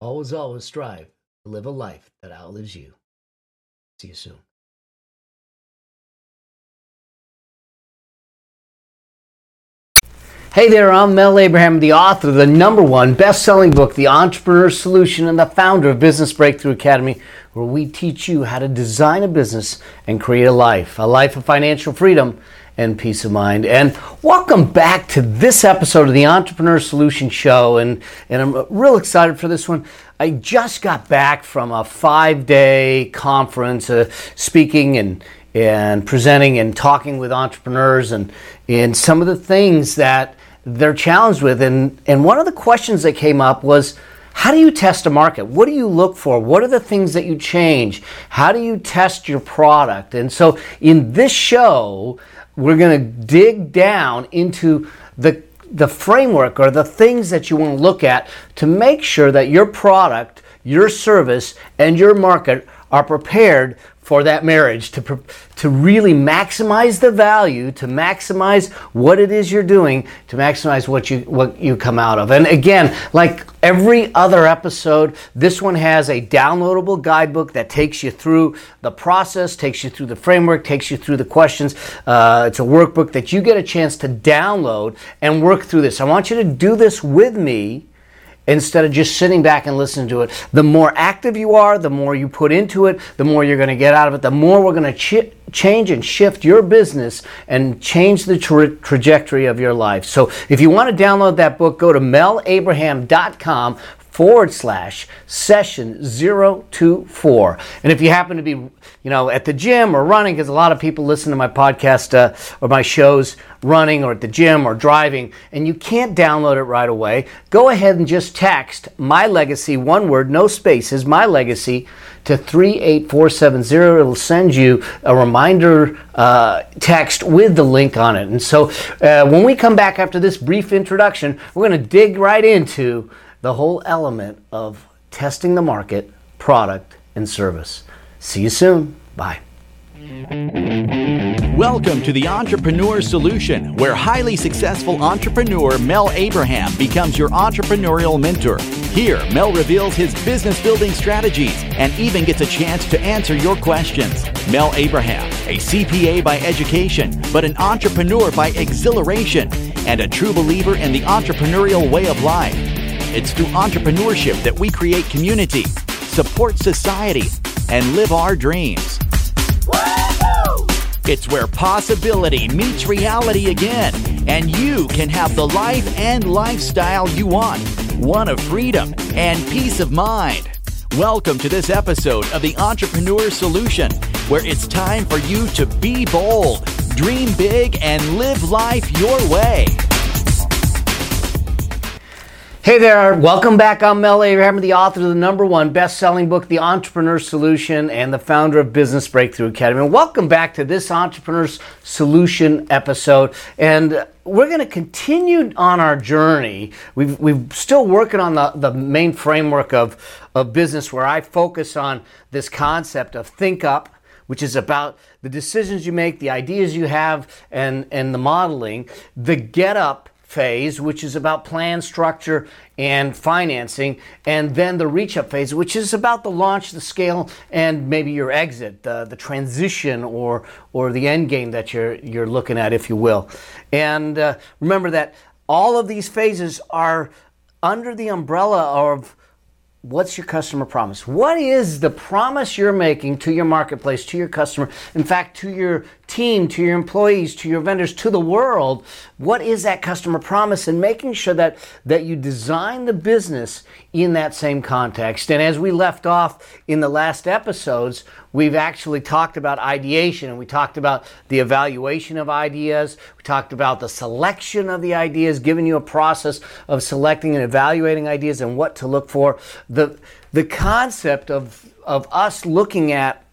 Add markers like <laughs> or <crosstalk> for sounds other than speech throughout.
always, always strive to live a life that outlives you. See you soon. Hey there, I'm Mel Abraham, the author of the number one best selling book, The Entrepreneur Solution, and the founder of Business Breakthrough Academy, where we teach you how to design a business and create a life, a life of financial freedom and peace of mind. And welcome back to this episode of the Entrepreneur Solution Show. And, and I'm real excited for this one. I just got back from a five day conference uh, speaking and and presenting and talking with entrepreneurs and, and some of the things that they're challenged with. And, and one of the questions that came up was, how do you test a market? What do you look for? What are the things that you change? How do you test your product? And so in this show, we're going to dig down into the the framework or the things that you want to look at to make sure that your product, your service, and your market are prepared for that marriage to, to really maximize the value, to maximize what it is you're doing, to maximize what you, what you come out of. And again, like every other episode, this one has a downloadable guidebook that takes you through the process, takes you through the framework, takes you through the questions. Uh, it's a workbook that you get a chance to download and work through this. I want you to do this with me instead of just sitting back and listening to it. The more active you are, the more you put into it, the more you're going to get out of it, the more we're going to ch- change and shift your business and change the tra- trajectory of your life. So if you want to download that book, go to melabraham.com forward slash session 024. And if you happen to be, you know, at the gym or running, because a lot of people listen to my podcast uh, or my shows running or at the gym or driving, and you can't download it right away, go ahead and just text my legacy, one word, no spaces, my legacy to 38470. It'll send you a reminder uh, text with the link on it. And so uh, when we come back after this brief introduction, we're going to dig right into the whole element of testing the market, product, and service. See you soon. Bye. Welcome to the Entrepreneur Solution, where highly successful entrepreneur Mel Abraham becomes your entrepreneurial mentor. Here, Mel reveals his business building strategies and even gets a chance to answer your questions. Mel Abraham, a CPA by education, but an entrepreneur by exhilaration, and a true believer in the entrepreneurial way of life. It's through entrepreneurship that we create community, support society, and live our dreams. It's where possibility meets reality again, and you can have the life and lifestyle you want one of freedom and peace of mind. Welcome to this episode of the Entrepreneur Solution, where it's time for you to be bold, dream big, and live life your way. Hey there, welcome back. I'm Mel Abraham, the author of the number one best selling book, The Entrepreneur Solution, and the founder of Business Breakthrough Academy. And welcome back to this Entrepreneur's Solution episode. And we're going to continue on our journey. We've, we've still working on the, the main framework of, of business where I focus on this concept of think up, which is about the decisions you make, the ideas you have, and, and the modeling, the get up phase, which is about plan, structure, and financing, and then the reach up phase, which is about the launch, the scale, and maybe your exit, the, the transition or, or the end game that you're, you're looking at, if you will. And uh, remember that all of these phases are under the umbrella of What's your customer promise? What is the promise you're making to your marketplace, to your customer, in fact, to your team, to your employees, to your vendors, to the world? What is that customer promise? And making sure that, that you design the business in that same context. And as we left off in the last episodes, we've actually talked about ideation and we talked about the evaluation of ideas. We talked about the selection of the ideas, giving you a process of selecting and evaluating ideas and what to look for. The, the concept of, of us looking at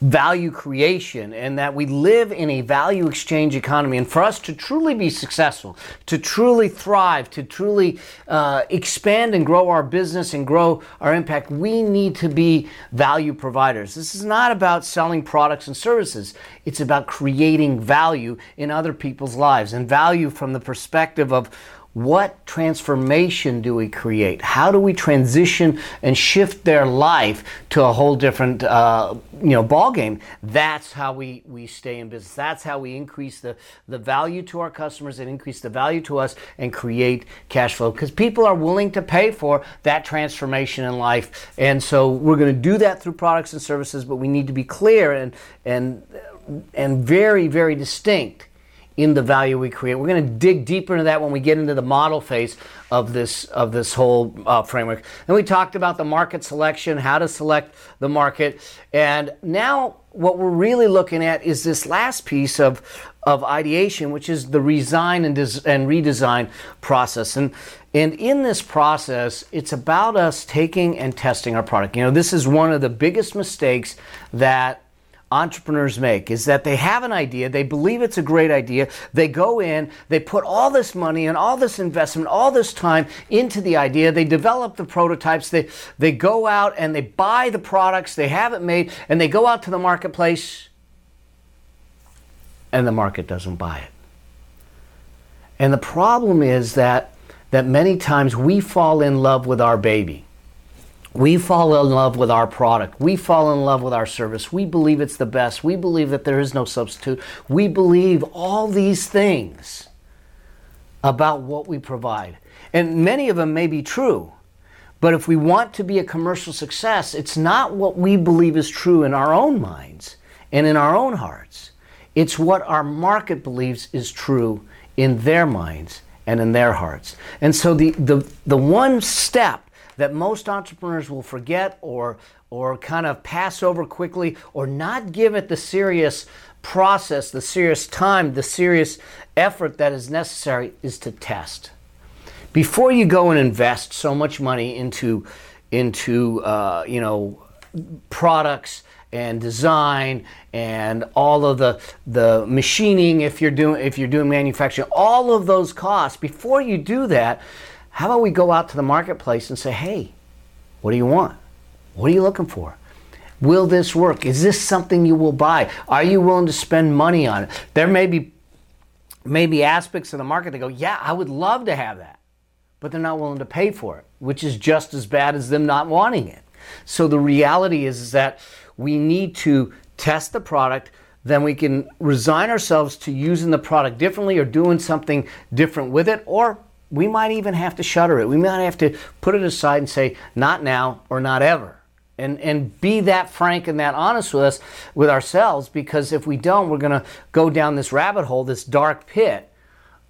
value creation and that we live in a value exchange economy. And for us to truly be successful, to truly thrive, to truly uh, expand and grow our business and grow our impact, we need to be value providers. This is not about selling products and services, it's about creating value in other people's lives and value from the perspective of what transformation do we create? How do we transition and shift their life to a whole different, uh, you know, ball game? That's how we, we stay in business. That's how we increase the, the value to our customers and increase the value to us and create cash flow because people are willing to pay for that transformation in life. And so we're going to do that through products and services, but we need to be clear and, and, and very, very distinct in the value we create. We're going to dig deeper into that when we get into the model phase of this of this whole uh, framework. And we talked about the market selection, how to select the market, and now what we're really looking at is this last piece of of ideation, which is the resign and, des- and redesign process. And and in this process, it's about us taking and testing our product. You know, this is one of the biggest mistakes that entrepreneurs make is that they have an idea, they believe it's a great idea, they go in, they put all this money and all this investment, all this time into the idea, they develop the prototypes, they, they go out and they buy the products, they have it made, and they go out to the marketplace and the market doesn't buy it. And the problem is that that many times we fall in love with our baby we fall in love with our product. We fall in love with our service. We believe it's the best. We believe that there is no substitute. We believe all these things about what we provide. And many of them may be true. But if we want to be a commercial success, it's not what we believe is true in our own minds and in our own hearts. It's what our market believes is true in their minds and in their hearts. And so the, the, the one step that most entrepreneurs will forget or or kind of pass over quickly or not give it the serious process, the serious time, the serious effort that is necessary is to test. Before you go and invest so much money into into uh, you know products and design and all of the the machining if you're doing if you're doing manufacturing all of those costs before you do that how about we go out to the marketplace and say, hey, what do you want? What are you looking for? Will this work? Is this something you will buy? Are you willing to spend money on it? There may be maybe aspects of the market that go, yeah, I would love to have that, but they're not willing to pay for it, which is just as bad as them not wanting it. So the reality is, is that we need to test the product, then we can resign ourselves to using the product differently or doing something different with it, or we might even have to shutter it. We might have to put it aside and say, not now or not ever. And, and be that frank and that honest with us, with ourselves, because if we don't, we're going to go down this rabbit hole, this dark pit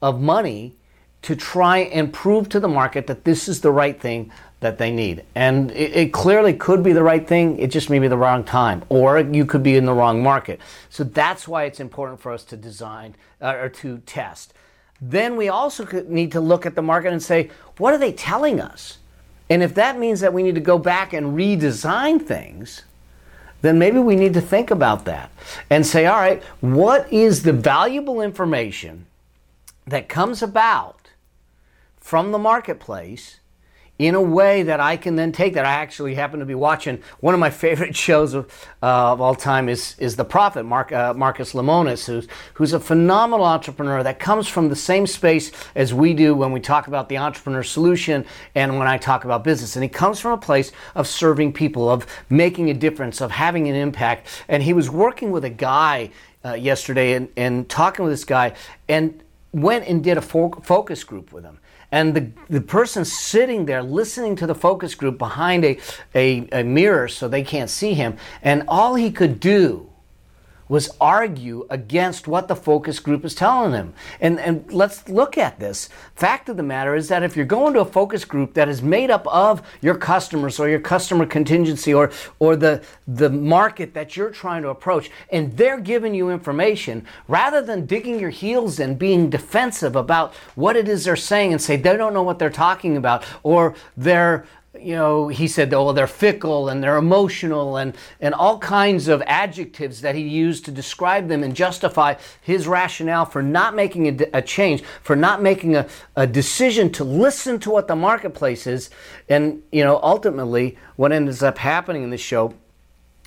of money to try and prove to the market that this is the right thing that they need. And it, it, clearly could be the right thing, it just may be the wrong time, or you could be in the wrong market. So that's why it's important for us to design uh, or to test. Then we also need to look at the market and say, what are they telling us? And if that means that we need to go back and redesign things, then maybe we need to think about that and say, all right, what is the valuable information that comes about from the marketplace in a way that I can then take that. I actually happen to be watching one of my <laughs> favorite shows of, uh, of all time is, is The Profit, Mark, uh, Marcus Lemonis, who's, who's a phenomenal entrepreneur that comes from the same space as we do when we talk about the entrepreneur solution and when I talk about business. And he comes from a place of serving people, of making a difference, of having an impact. And he was working with a guy uh, yesterday and, and talking with this guy and went and did a fo- focus group with him. And the, the person sitting there listening to the focus group behind a, a, a mirror so they can't see him, and all he could do was argue against what the focus group is telling him. And, and let's look at this. Fact of the matter is that if you're going to a focus group that is made up of your customers or your customer contingency or, or the, the market that you're trying to approach, and they're giving you information, rather than digging your heels in, being defensive about what it is they're saying and say they don't know what they're talking about or they're you know, he said, oh, they're fickle and they're emotional and, and all kinds of adjectives that he used to describe them and justify his rationale for not making a, a change, for not making a, a decision to listen to what the marketplace is. And, you know, ultimately, what ends up happening in this show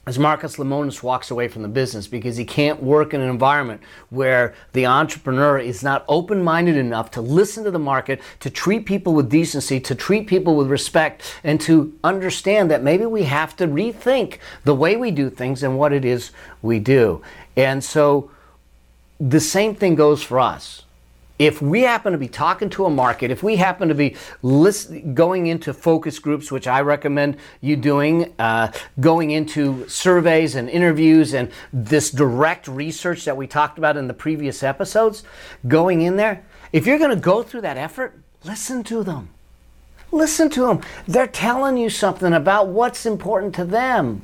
as Marcus Lemonis walks away from the business because he can't work in an environment where the entrepreneur is not open minded enough to listen to the market, to treat people with decency, to treat people with respect, and to understand that maybe we have to rethink the way we do things and what it is we do. And so the same thing goes for us if we happen to be talking to a market, if we happen to be list, going into focus groups, which I recommend you doing, uh, going into surveys and interviews and this direct research that we talked about in the previous episodes, going in there, if you're going to go through that effort, listen to them. Listen to them. They're telling you something about what's important to them.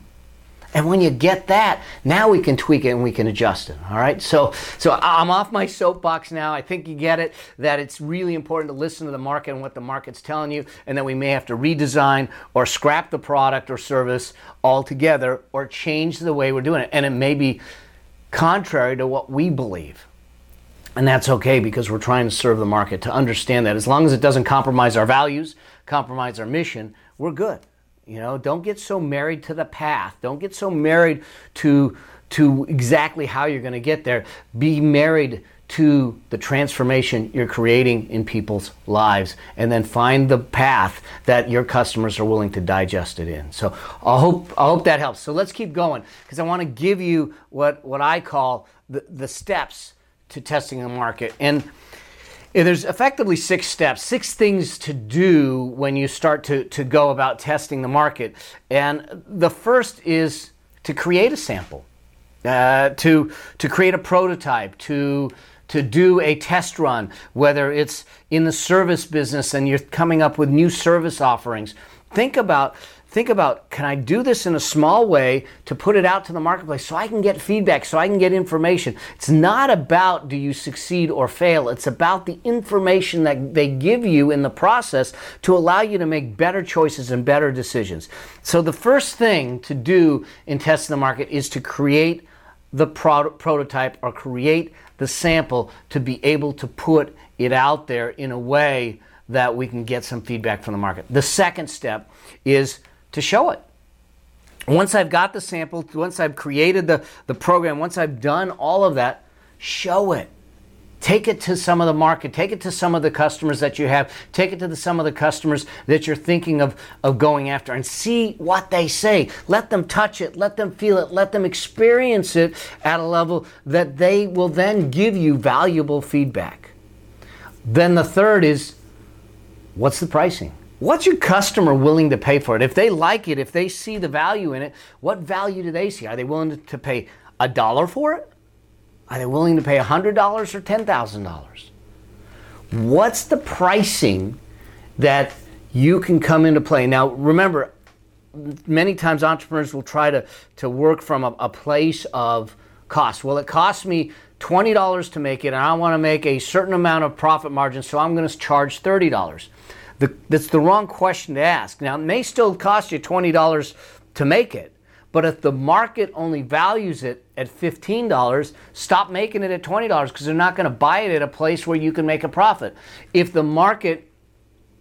And when you get that, now we can tweak it and we can adjust it. All right. So, so I'm off my soapbox now. I think you get it that it's really important to listen to the market and what the market's telling you, and that we may have to redesign or scrap the product or service altogether or change the way we're doing it. And it may be contrary to what we believe. And that's okay because we're trying to serve the market to understand that as long as it doesn't compromise our values, compromise our mission, we're good. You know, don't get so married to the path. Don't get so married to to exactly how you're going to get there. Be married to the transformation you're creating in people's lives and then find the path that your customers are willing to digest it in. So I hope I hope that helps. So let's keep going because I want to give you what what I call the, the steps to testing a market. And there's effectively six steps, six things to do when you start to, to go about testing the market. And the first is to create a sample, uh, to, to create a prototype, to, to do a test run, whether it's in the service business and you're coming up with new service offerings. Think about think about can I do this in a small way to put it out to the marketplace so I can get feedback, so I can get information. It's not about do you succeed or fail, it's about the information that they give you in the process to allow you to make better choices and better decisions. So, the first thing to do in testing the market is to create the pro- prototype or create the sample to be able to put it out there in a way that we can get some feedback from the market. The second step is to show it. Once I've got the sample, once I've created the, the program, once I've done all of that, show it. Take it to some of the market, take it to some of the customers that you have, take it to the, some of the customers that you're thinking of, of going after and see what they say. Let them touch it, let them feel it, let them experience it at a level that they will then give you valuable feedback. Then the third is what's the pricing? What's your customer willing to pay for it? If they like it, if they see the value in it, what value do they see? Are they willing to pay a dollar for it? Are they willing to pay $100 or $10,000? What's the pricing that you can come into play? Now, remember, many times entrepreneurs will try to, to work from a, a place of cost. Well, it costs me $20 to make it, and I want to make a certain amount of profit margin, so I'm going to charge $30. The, that's the wrong question to ask. Now, it may still cost you $20 to make it, but if the market only values it at $15, stop making it at $20 because they're not going to buy it at a place where you can make a profit. If the market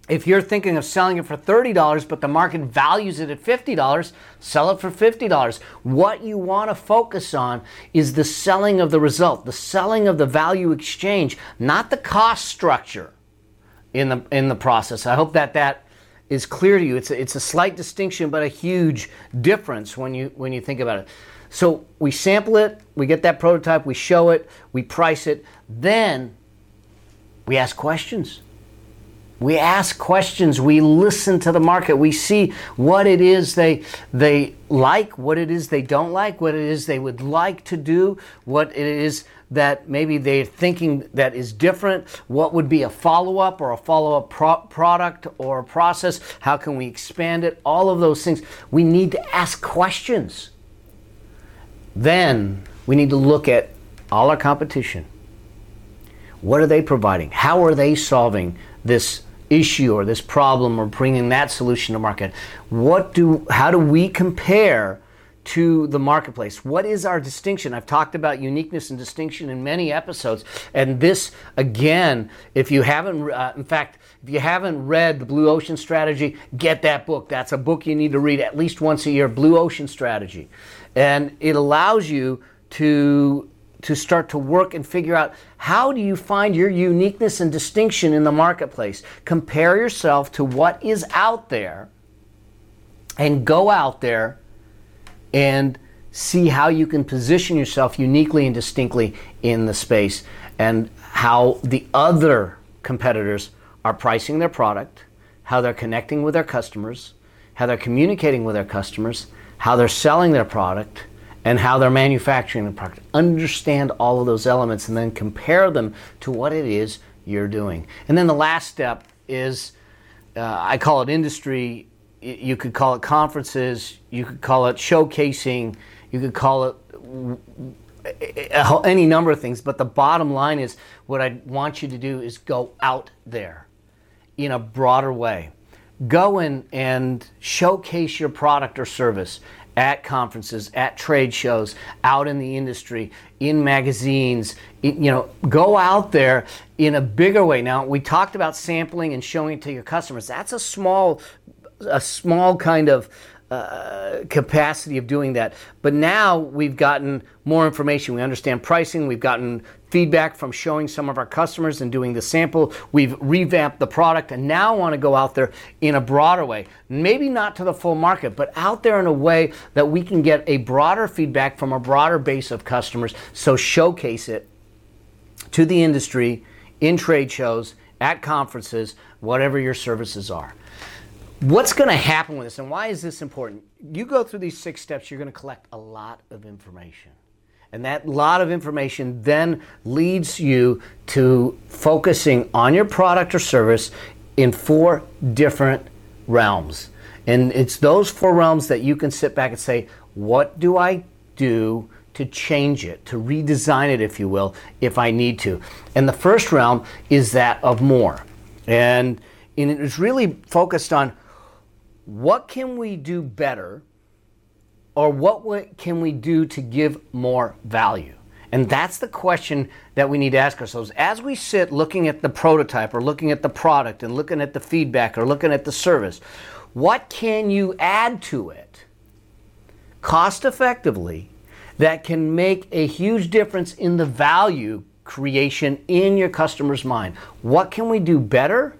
if you're thinking of selling it for $30 but the market values it at $50 sell it for $50 what you want to focus on is the selling of the result the selling of the value exchange not the cost structure in the in the process. I hope that that is clear to you. It's a, it's a slight distinction but a huge difference when you when you think about it. So we sample it we get that prototype we show it we price it then we ask questions. We ask questions, we listen to the market, we see what it is they they like, what it is they don't like, what it is they would like to do, what it is that maybe they're thinking that is different, what would be a follow-up or a follow-up pro- product or process, how can we expand it, all of those things. We need to ask questions. Then we need to look at all our competition. What are they providing? How are they solving this issue or this problem or bringing that solution to market what do how do we compare to the marketplace. What is our distinction? I've talked about uniqueness and distinction in many episodes and this again if you haven't uh, in fact if you haven't read the blue ocean strategy get that book. That's a book you need to read at least once a year blue ocean strategy. And it allows you to to start to work and figure out how do you find your uniqueness and distinction in the marketplace. Compare yourself to what is out there and go out there and see how you can position yourself uniquely and distinctly in the space and how the other competitors are pricing their product, how they're connecting with their customers, how they're communicating with their customers, how they're selling their product and how they're manufacturing the product. Understand all of those elements and then compare them to what it is you're doing. And then the last step is uh, I call it industry. You could call it conferences. You could call it showcasing. You could call it any number of things. But the bottom line is what I want you to do is go out there in a broader way. Go in and showcase your product or service at conferences, at trade shows, out in the industry, in magazines. you know, go out there in a bigger way. Now, we talked about sampling and showing it to your customers. That's a small, a small kind of uh, capacity of doing that. But now we've gotten more information. We understand pricing. We've gotten feedback from showing some of our customers and doing the sample. We've revamped the product and now want to go out there in a broader way. Maybe not to the full market, but out there in a way that we can get a broader feedback from a broader base of customers. So showcase it to the industry in trade shows, at conferences, whatever your services are what's going to happen with this and why is this important? You go through these six steps, you're going to collect a lot of information. And that lot of information then leads you to focusing on your product or service in four different realms. And it's those four realms that you can sit back and say, what do I do to change it, to redesign it, if you will, if I need to? And the first realm is that of more. And, and it is really focused on what can we do better or what can we do to give more value? And that's the question that we need to ask ourselves. As we sit looking at the prototype or looking at the product and looking at the feedback or looking at the service, what can you add to it cost effectively that can make a huge difference in the value creation in your customer's mind? What can we do better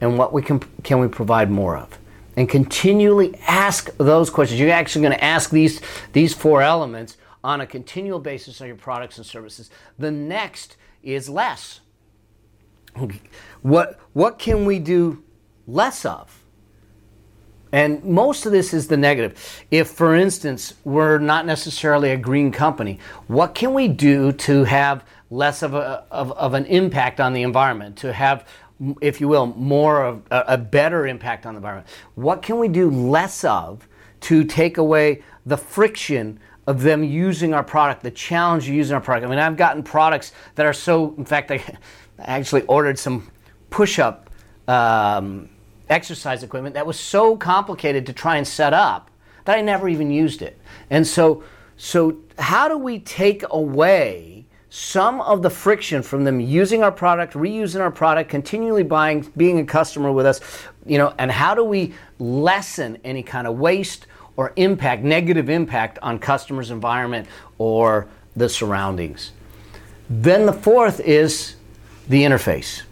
and what we can, can we provide more of? And continually ask those questions. You're actually going to ask these, these four elements on a continual basis on your products and services. The next is less. What, what can we do less of? And most of this is the negative. If, for instance, we're not necessarily a green company, what can we do to have less of, a, of, of an impact on the environment, to have if you will, more of a, a better impact on the environment? What can we do less of to take away the friction of them using our product, the challenge of using our product. I mean, I've gotten products that are so, in fact, I <laughs> actually ordered some push up um, exercise equipment that was so complicated to try and set up that I never even used it. And so, so how do we take away some of the friction from them using our product, reusing our product, continually buying, being a customer with us, you know, and how do we lessen any kind of waste or impact, negative impact on customers' environment or the surroundings? Then the fourth is the interface.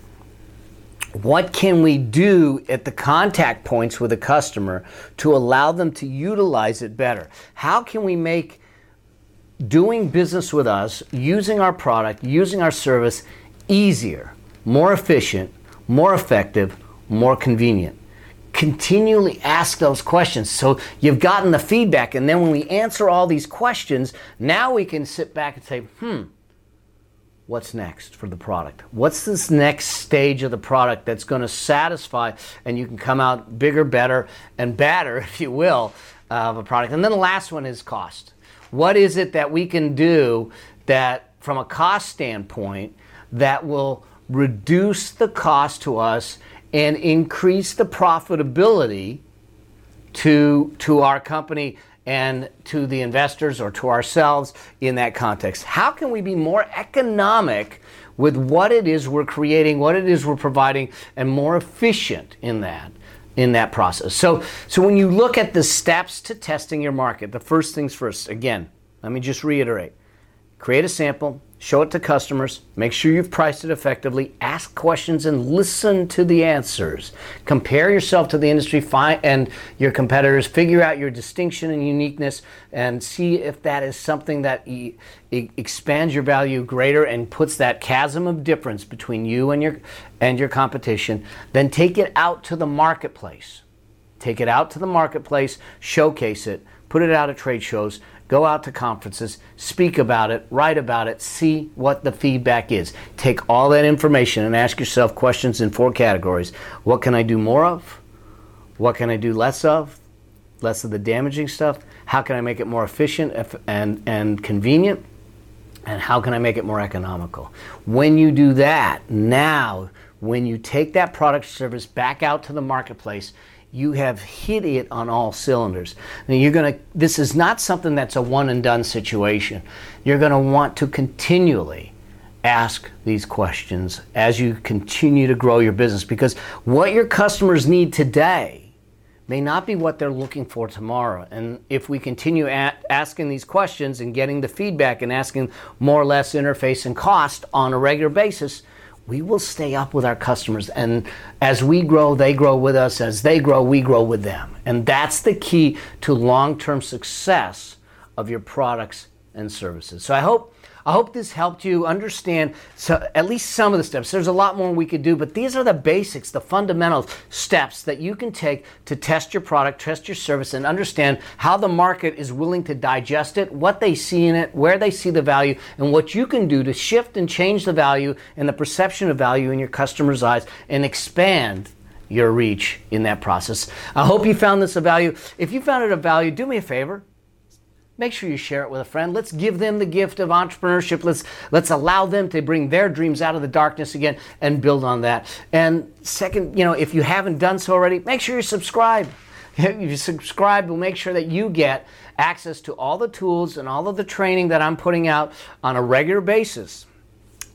What can we do at the contact points with a customer to allow them to utilize it better? How can we make doing business with us, using our product, using our service easier, more efficient, more effective, more convenient? Continually ask those questions. So you've gotten the feedback, and then when we answer all these questions, now we can sit back and say, hmm, what's next for the product? What's this next stage of the product that's going to satisfy and you can come out bigger, better, and badder, <laughs> if you will, of a product? And then the last one is cost. What is it that we can do that, from a cost standpoint, that will reduce the cost to us and increase the profitability to, to our company and to the investors or to ourselves in that context. How can we be more economic with what it is we're creating, what it is we're providing, and more efficient in that? In that process. So, so when you look at the steps to testing your market, the first things first, again, let me just reiterate create a sample, show it to customers, make sure you've priced it effectively, ask questions and listen to the answers. Compare yourself to the industry find, and your competitors, figure out your distinction and uniqueness, and see if that is something that e- e- expands your value greater and puts that chasm of difference between you and your, and your competition. Then take it out to the marketplace. Take it out to the marketplace, showcase it, put it out at trade shows Go out to conferences, speak about it, write about it, see what the feedback is. Take all that information and ask yourself questions in four categories. What can I do more of? What can I do less of? Less of the damaging stuff. How can I make it more efficient and, and convenient? And how can I make it more economical? When you do that, now, when you take that product service back out to the marketplace, you have hit it on all cylinders. Now you're going to this is not something that's a one and done situation. You're going to want to continually ask these questions as you continue to grow your business because what your customers need today may not be what they're looking for tomorrow. And if we continue at asking these questions and getting the feedback and asking more or less interface and cost on a regular basis, we will stay up with our customers. And as we grow, they grow with us. As they grow, we grow with them. And that's the key to long term success of your products and services. So I hope I hope this helped you understand so, at least some of the steps. There's a lot more we could do, but these are the basics, the fundamental steps that you can take to test your product, test your service, and understand how the market is willing to digest it, what they see in it, where they see the value, and what you can do to shift and change the value and the perception of value in your customers' eyes and expand your reach in that process. I hope you found this of value. If you found it of value, do me a favor make sure you share it with a friend. Let's give them the gift of entrepreneurship. Let's let's allow them to bring their dreams out of the darkness again and build on that. And second, you know, if you haven't done so already, make sure you subscribe. <laughs> If you subscribe, we'll make sure that you get access to all the tools and all of the training that I'm putting out on a regular basis.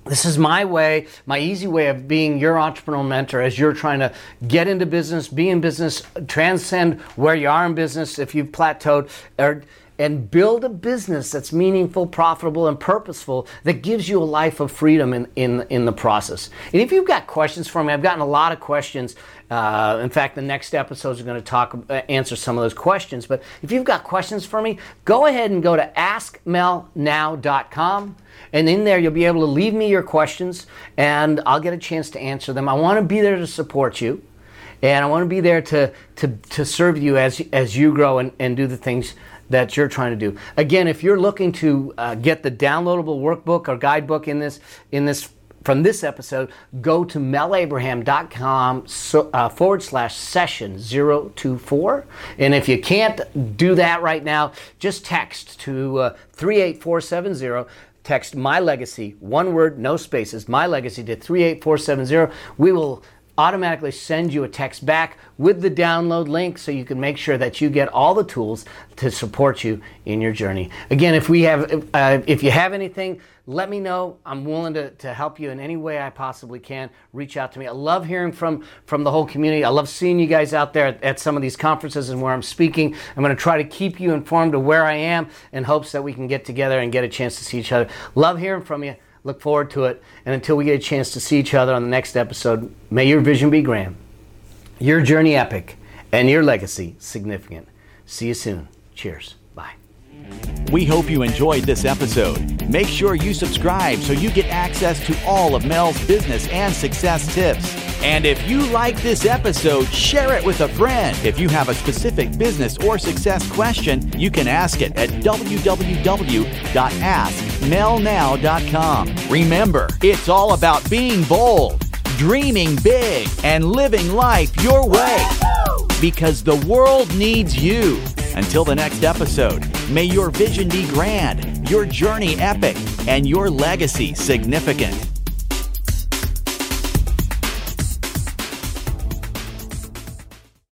This is my way, my easy way of being your entrepreneurial mentor as you're trying to get into business, be in business, transcend where you are in business if you've plateaued, or and build a business that's meaningful, profitable, and purposeful that gives you a life of freedom in, in, in the process. And if you've got questions for me, I've gotten a lot of questions. Uh, in fact, the next episodes are going to talk, uh, answer some of those questions. But if you've got questions for me, go ahead and go to askmelnow.com. And in there, you'll be able to leave me your questions, and I'll get a chance to answer them. I want to be there to support you and I want to be there to, to, to serve you as, as you grow and, and do the things that you're trying to do. Again, if you're looking to uh, get the downloadable workbook or guidebook in this in this from this episode, go to melabraham.com so, uh, forward slash session 024. And if you can't do that right now, just text to uh, 38470 text my legacy one word no spaces my legacy to 38470 we will automatically send you a text back with the download link so you can make sure that you get all the tools to support you in your journey. Again, if we have, uh, if you have anything, let me know. I'm willing to, to help you in any way I possibly can. Reach out to me. I love hearing from, from the whole community. I love seeing you guys out there at, at some of these conferences and where I'm speaking. I'm going to try to keep you informed of where I am in hopes that we can get together and get a chance to see each other. Love hearing from you. Look forward to it. And until we get a chance to see each other on the next episode, may your vision be grand, your journey epic, and your legacy significant. See you soon. Cheers. Bye. We hope you enjoyed this episode. Make sure you subscribe so you get access to all of Mel's business and success tips. And if you like this episode, share it with a friend. If you have a specific business or success question, you can ask it at www.askmelnow.com. Remember, it's all about being bold, dreaming big, and living life your way. Because the world needs you. Until the next episode, may your vision be grand, your journey epic, and your legacy significant.